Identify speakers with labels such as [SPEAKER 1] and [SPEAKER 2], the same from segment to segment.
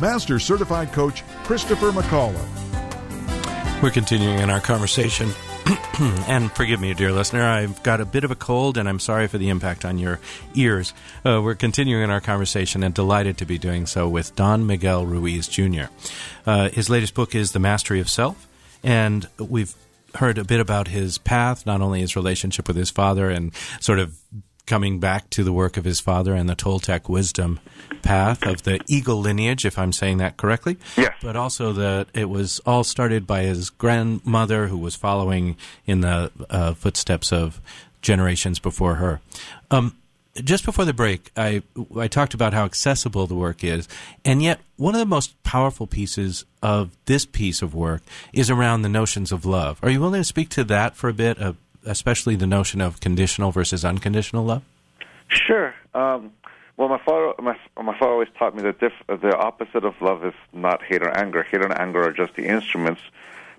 [SPEAKER 1] Master Certified Coach Christopher McCullough.
[SPEAKER 2] We're continuing in our conversation. and forgive me, dear listener, I've got a bit of a cold and I'm sorry for the impact on your ears. Uh, we're continuing in our conversation and delighted to be doing so with Don Miguel Ruiz Jr. Uh, his latest book is The Mastery of Self, and we've heard a bit about his path, not only his relationship with his father and sort of coming back to the work of his father and the Toltec wisdom path of the eagle lineage, if I'm saying that correctly.
[SPEAKER 3] Yes.
[SPEAKER 2] But also that it was all started by his grandmother, who was following in the uh, footsteps of generations before her. Um, just before the break, I I talked about how accessible the work is, and yet one of the most powerful pieces of this piece of work is around the notions of love. Are you willing to speak to that for a bit, uh, especially the notion of conditional versus unconditional love?
[SPEAKER 3] Sure. Um, well, my father, my, my father always taught me that diff, the opposite of love is not hate or anger. Hate and anger are just the instruments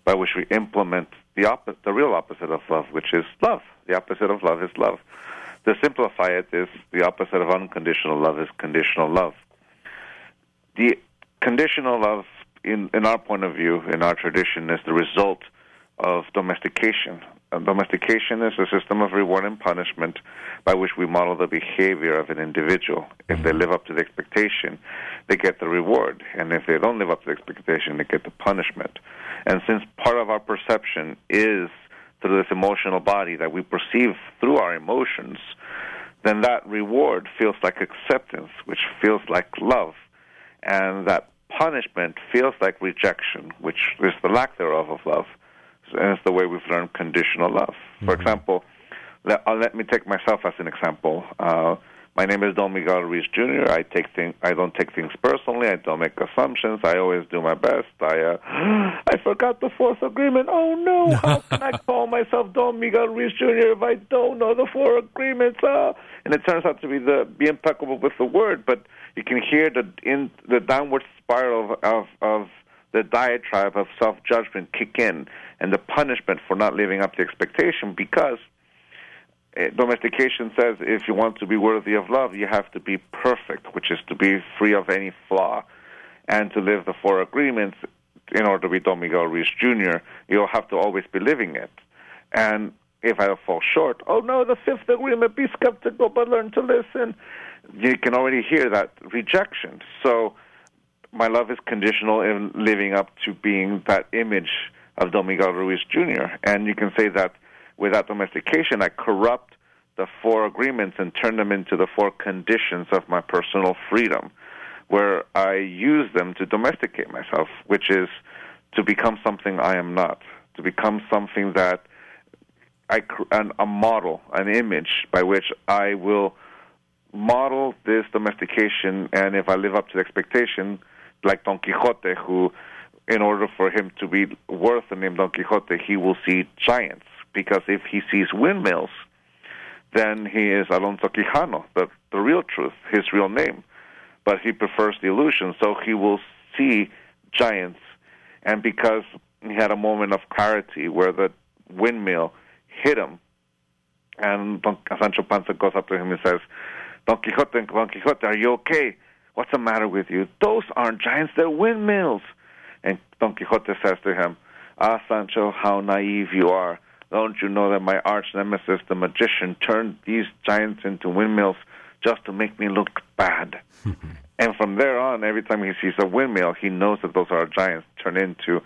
[SPEAKER 3] by which we implement the the real opposite of love, which is love. The opposite of love is love. To simplify it, is the opposite of unconditional love is conditional love. The conditional love, in in our point of view, in our tradition, is the result of domestication. Uh, and domestication is a system of reward and punishment by which we model the behavior of an individual. If they mm-hmm. live up to the expectation, they get the reward. And if they don't live up to the expectation, they get the punishment. And since part of our perception is through this emotional body that we perceive through our emotions, then that reward feels like acceptance, which feels like love. And that punishment feels like rejection, which is the lack thereof of love and it's the way we've learned conditional love. For example, let, uh, let me take myself as an example. Uh, my name is Don Miguel Ruiz Jr. I take thing, I don't take things personally. I don't make assumptions. I always do my best. I uh, I forgot the fourth agreement. Oh no! How can I call myself Don Miguel Ruiz Jr. if I don't know the four agreements? Uh, and it turns out to be the be impeccable with the word, but you can hear the in the downward spiral of of, of the diatribe of self judgment kick in and the punishment for not living up to expectation because eh, domestication says if you want to be worthy of love, you have to be perfect, which is to be free of any flaw. And to live the four agreements in order to be Don Miguel Ruiz Jr., you'll have to always be living it. And if I fall short, oh no, the fifth agreement, be skeptical but learn to listen. You can already hear that rejection. So my love is conditional in living up to being that image of Don Miguel Ruiz Jr. And you can say that without domestication, I corrupt the four agreements and turn them into the four conditions of my personal freedom, where I use them to domesticate myself, which is to become something I am not, to become something that I an, a model, an image by which I will model this domestication, and if I live up to the expectation, like Don Quixote, who, in order for him to be worth the name Don Quixote, he will see giants. Because if he sees windmills, then he is Alonso Quijano, the, the real truth, his real name. But he prefers the illusion, so he will see giants. And because he had a moment of clarity where the windmill hit him, and Don Sancho Panza goes up to him and says, Don Quixote, Don Quixote, are you okay? What's the matter with you? Those aren't giants, they're windmills. And Don Quixote says to him, Ah, Sancho, how naive you are. Don't you know that my arch nemesis, the magician, turned these giants into windmills just to make me look bad? and from there on, every time he sees a windmill, he knows that those are giants turned into,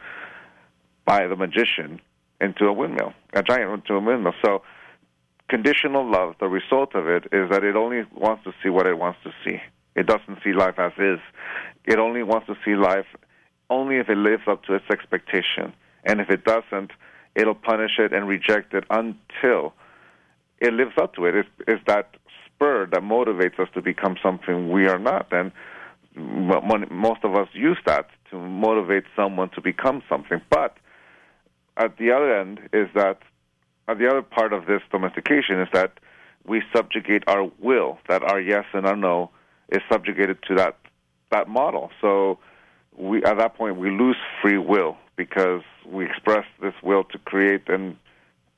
[SPEAKER 3] by the magician, into a windmill, a giant into a windmill. So, conditional love, the result of it is that it only wants to see what it wants to see. It doesn't see life as is. It only wants to see life only if it lives up to its expectation. And if it doesn't, it'll punish it and reject it until it lives up to it. It's, it's that spur that motivates us to become something we are not. And most of us use that to motivate someone to become something. But at the other end is that at the other part of this domestication is that we subjugate our will, that our yes and our no is subjugated to that that model. So we at that point we lose free will because we express this will to create and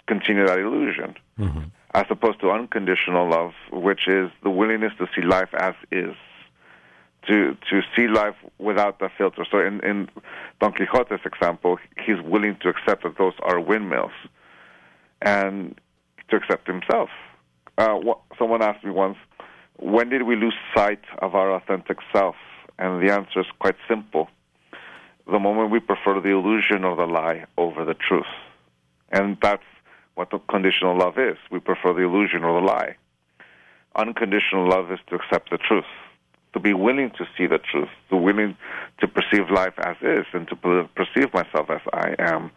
[SPEAKER 3] continue that illusion. Mm-hmm. As opposed to unconditional love, which is the willingness to see life as is to to see life without the filter. So in, in Don Quixote's example, he's willing to accept that those are windmills, and to accept himself. Uh, what, someone asked me once, when did we lose sight of our authentic self? And the answer is quite simple: the moment we prefer the illusion or the lie over the truth, and that's what the conditional love is. We prefer the illusion or the lie. Unconditional love is to accept the truth to be willing to see the truth, to be willing to perceive life as is, and to perceive myself as I am.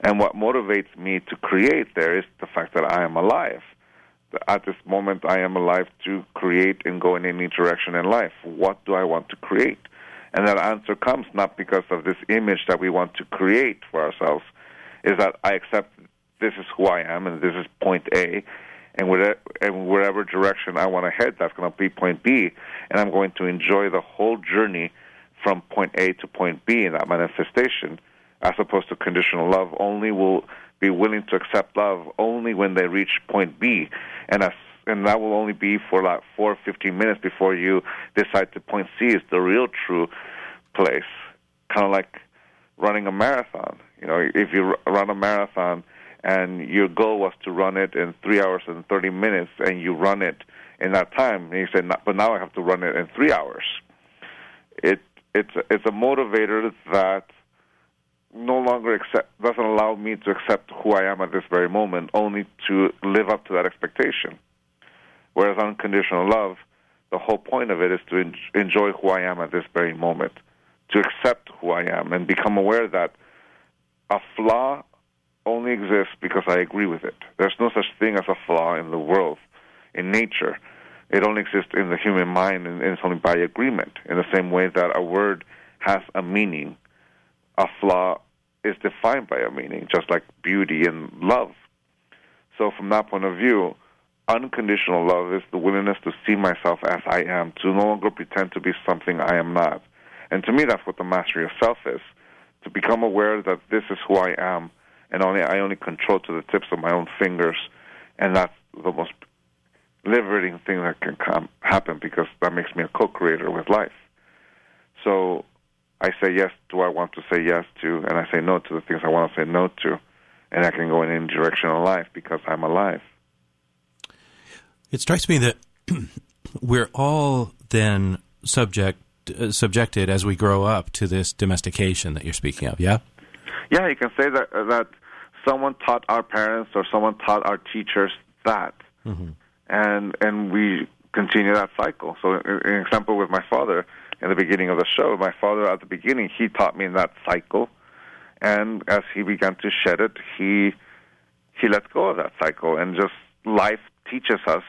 [SPEAKER 3] And what motivates me to create there is the fact that I am alive. At this moment, I am alive to create and go in any direction in life. What do I want to create? And that answer comes not because of this image that we want to create for ourselves, is that I accept this is who I am and this is point A, and whatever, and wherever direction I want to head, that's going to be point B, and I'm going to enjoy the whole journey from point A to point B in that manifestation, as opposed to conditional love. Only will be willing to accept love only when they reach point B, and as and that will only be for like four, fifteen minutes before you decide to point C is the real true place. Kind of like running a marathon. You know, if you run a marathon and your goal was to run it in three hours and 30 minutes, and you run it in that time, and you said, but now I have to run it in three hours. It it's it's a motivator that no longer accept doesn't allow me to accept who I am at this very moment, only to live up to that expectation. Whereas unconditional love, the whole point of it is to en- enjoy who I am at this very moment, to accept who I am, and become aware that a flaw only exists because I agree with it. There's no such thing as a flaw in the world, in nature. It only exists in the human mind, and it's only by agreement. In the same way that a word has a meaning, a flaw is defined by a meaning, just like beauty and love. So, from that point of view, unconditional love is the willingness to see myself as I am, to no longer pretend to be something I am not. And to me, that's what the mastery of self is to become aware that this is who I am and only I only control to the tips of my own fingers, and that's the most liberating thing that can come happen because that makes me a co-creator with life. So I say yes to what I want to say yes to, and I say no to the things I want to say no to, and I can go in any direction in life because I'm alive.
[SPEAKER 2] It strikes me that we're all then subject uh, subjected as we grow up to this domestication that you're speaking of. Yeah.
[SPEAKER 3] Yeah, you can say that uh, that someone taught our parents or someone taught our teachers that, mm-hmm. and and we continue that cycle. So, an example with my father in the beginning of the show, my father at the beginning he taught me that cycle, and as he began to shed it, he he let go of that cycle, and just life teaches us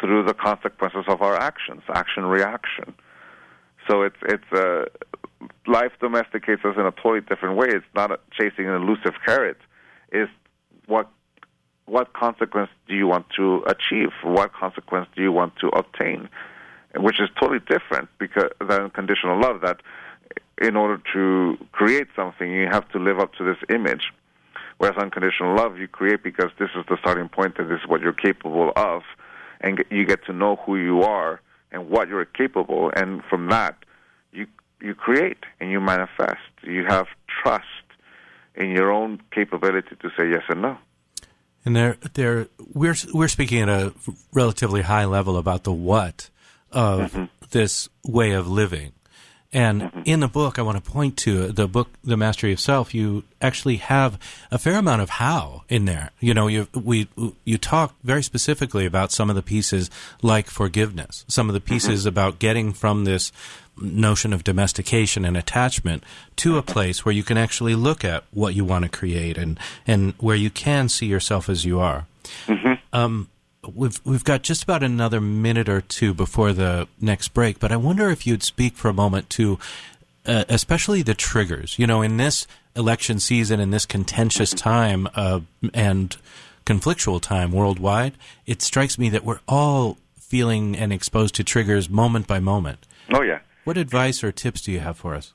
[SPEAKER 3] through the consequences of our actions, action reaction. So it's it's a life domesticates us in a totally different way. It's not chasing an elusive carrot It's what what consequence do you want to achieve? What consequence do you want to obtain? Which is totally different because than conditional love. That in order to create something, you have to live up to this image. Whereas unconditional love, you create because this is the starting point and this is what you're capable of, and you get to know who you are and what you're capable, and from that, you you create and you manifest. You have trust in your own capability to say yes and no.
[SPEAKER 2] And there, there, we're we're speaking at a relatively high level about the what of mm-hmm. this way of living. And mm-hmm. in the book, I want to point to the book, The Mastery of Self. You actually have a fair amount of how in there. You know, you we you talk very specifically about some of the pieces, like forgiveness. Some of the mm-hmm. pieces mm-hmm. about getting from this notion of domestication and attachment to a place where you can actually look at what you want to create and and where you can see yourself as you are. Mm-hmm. Um, we've we've got just about another minute or two before the next break, but I wonder if you'd speak for a moment to, uh, especially the triggers. You know, in this election season, in this contentious time uh, and conflictual time worldwide, it strikes me that we're all feeling and exposed to triggers moment by moment.
[SPEAKER 3] Oh yeah.
[SPEAKER 2] What advice or tips do you have for us?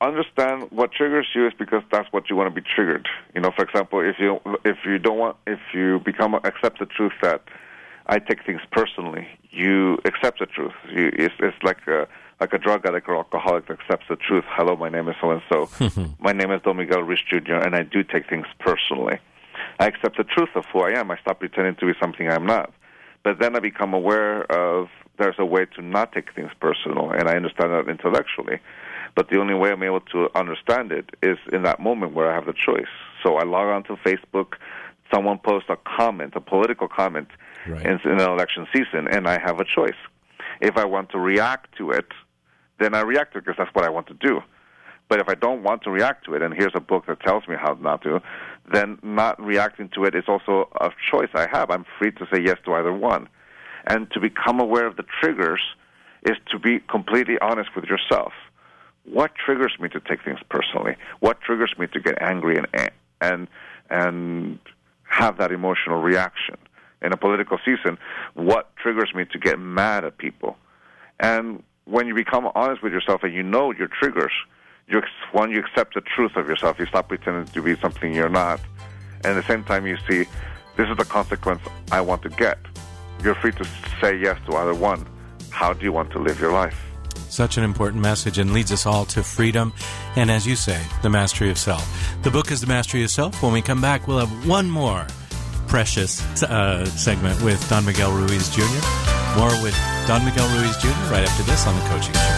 [SPEAKER 3] Understand what triggers you is because that's what you want to be triggered. You know, for example, if you if you don't want if you become accept the truth that I take things personally, you accept the truth. You, it's, it's like a like a drug addict or alcoholic that accepts the truth. Hello, my name is so and so. My name is Don Miguel Ruiz Jr. and I do take things personally. I accept the truth of who I am. I stop pretending to be something I'm not. But then I become aware of there's a way to not take things personal, and I understand that intellectually. But the only way I'm able to understand it is in that moment where I have the choice. So I log on to Facebook, someone posts a comment, a political comment
[SPEAKER 2] Right.
[SPEAKER 3] in, in an election season, and I have a choice. If I want to react to it, then I react to it because that's what I want to do. But if I don't want to react to it, and here's a book that tells me how not to, then not reacting to it is also a choice I have. I'm free to say yes to either one. And to become aware of the triggers is to be completely honest with yourself. What triggers me to take things personally? What triggers me to get angry and and and have that emotional reaction? In a political season, what triggers me to get mad at people? And when you become honest with yourself and you know your triggers, you one you accept the truth of yourself. You stop pretending to be something you're not, and at the same time you see this is the consequence I want to get. You're free to say yes to either one. How do you want to live your life?
[SPEAKER 2] Such an important message and leads us all to freedom and, as you say, the mastery of self. The book is The Mastery of Self. When we come back, we'll have one more precious uh, segment with Don Miguel Ruiz Jr. More with Don Miguel Ruiz Jr. right after this on The Coaching Show.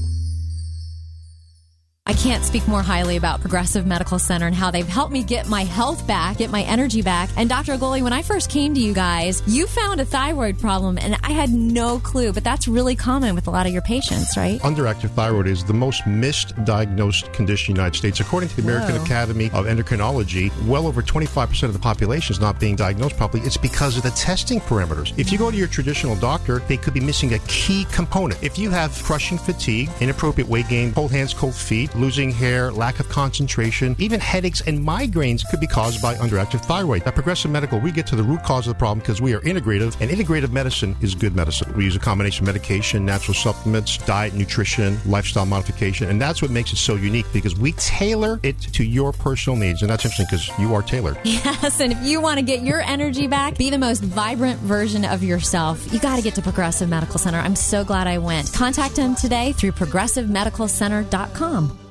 [SPEAKER 4] I can't speak more highly about Progressive Medical Center and how they've helped me get my health back, get my energy back. And Dr. Agoli, when I first came to you guys, you found a thyroid problem, and I had no clue, but that's really common with a lot of your patients, right?
[SPEAKER 5] Underactive thyroid is the most misdiagnosed condition in the United States. According to the American
[SPEAKER 4] Whoa.
[SPEAKER 5] Academy of Endocrinology, well over 25% of the population is not being diagnosed properly. It's because of the testing parameters. If you go to your traditional doctor, they could be missing a key component. If you have crushing fatigue, inappropriate weight gain, cold hands, cold feet, losing hair, lack of concentration, even headaches and migraines could be caused by underactive thyroid. At Progressive Medical, we get to the root cause of the problem because we are integrative, and integrative medicine is good medicine. We use a combination of medication, natural supplements, diet, nutrition, lifestyle modification, and that's what makes it so unique because we tailor it to your personal needs. And that's interesting because you are tailored.
[SPEAKER 4] Yes, and if you want to get your energy back, be the most vibrant version of yourself, you got to get to Progressive Medical Center. I'm so glad I went. Contact them today through progressivemedicalcenter.com.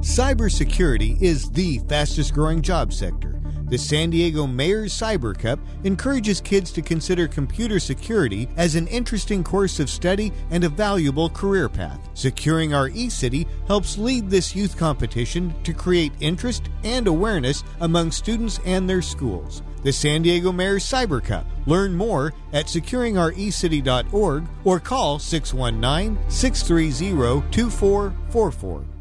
[SPEAKER 6] Cybersecurity is the fastest growing job sector. The San Diego Mayor's Cyber Cup encourages kids to consider computer security as an interesting course of study and a valuable career path. Securing Our eCity helps lead this youth competition to create interest and awareness among students and their schools. the San Diego Mayor's Cyber Cup. Learn more at securingourecity.org or call 619 630 2444.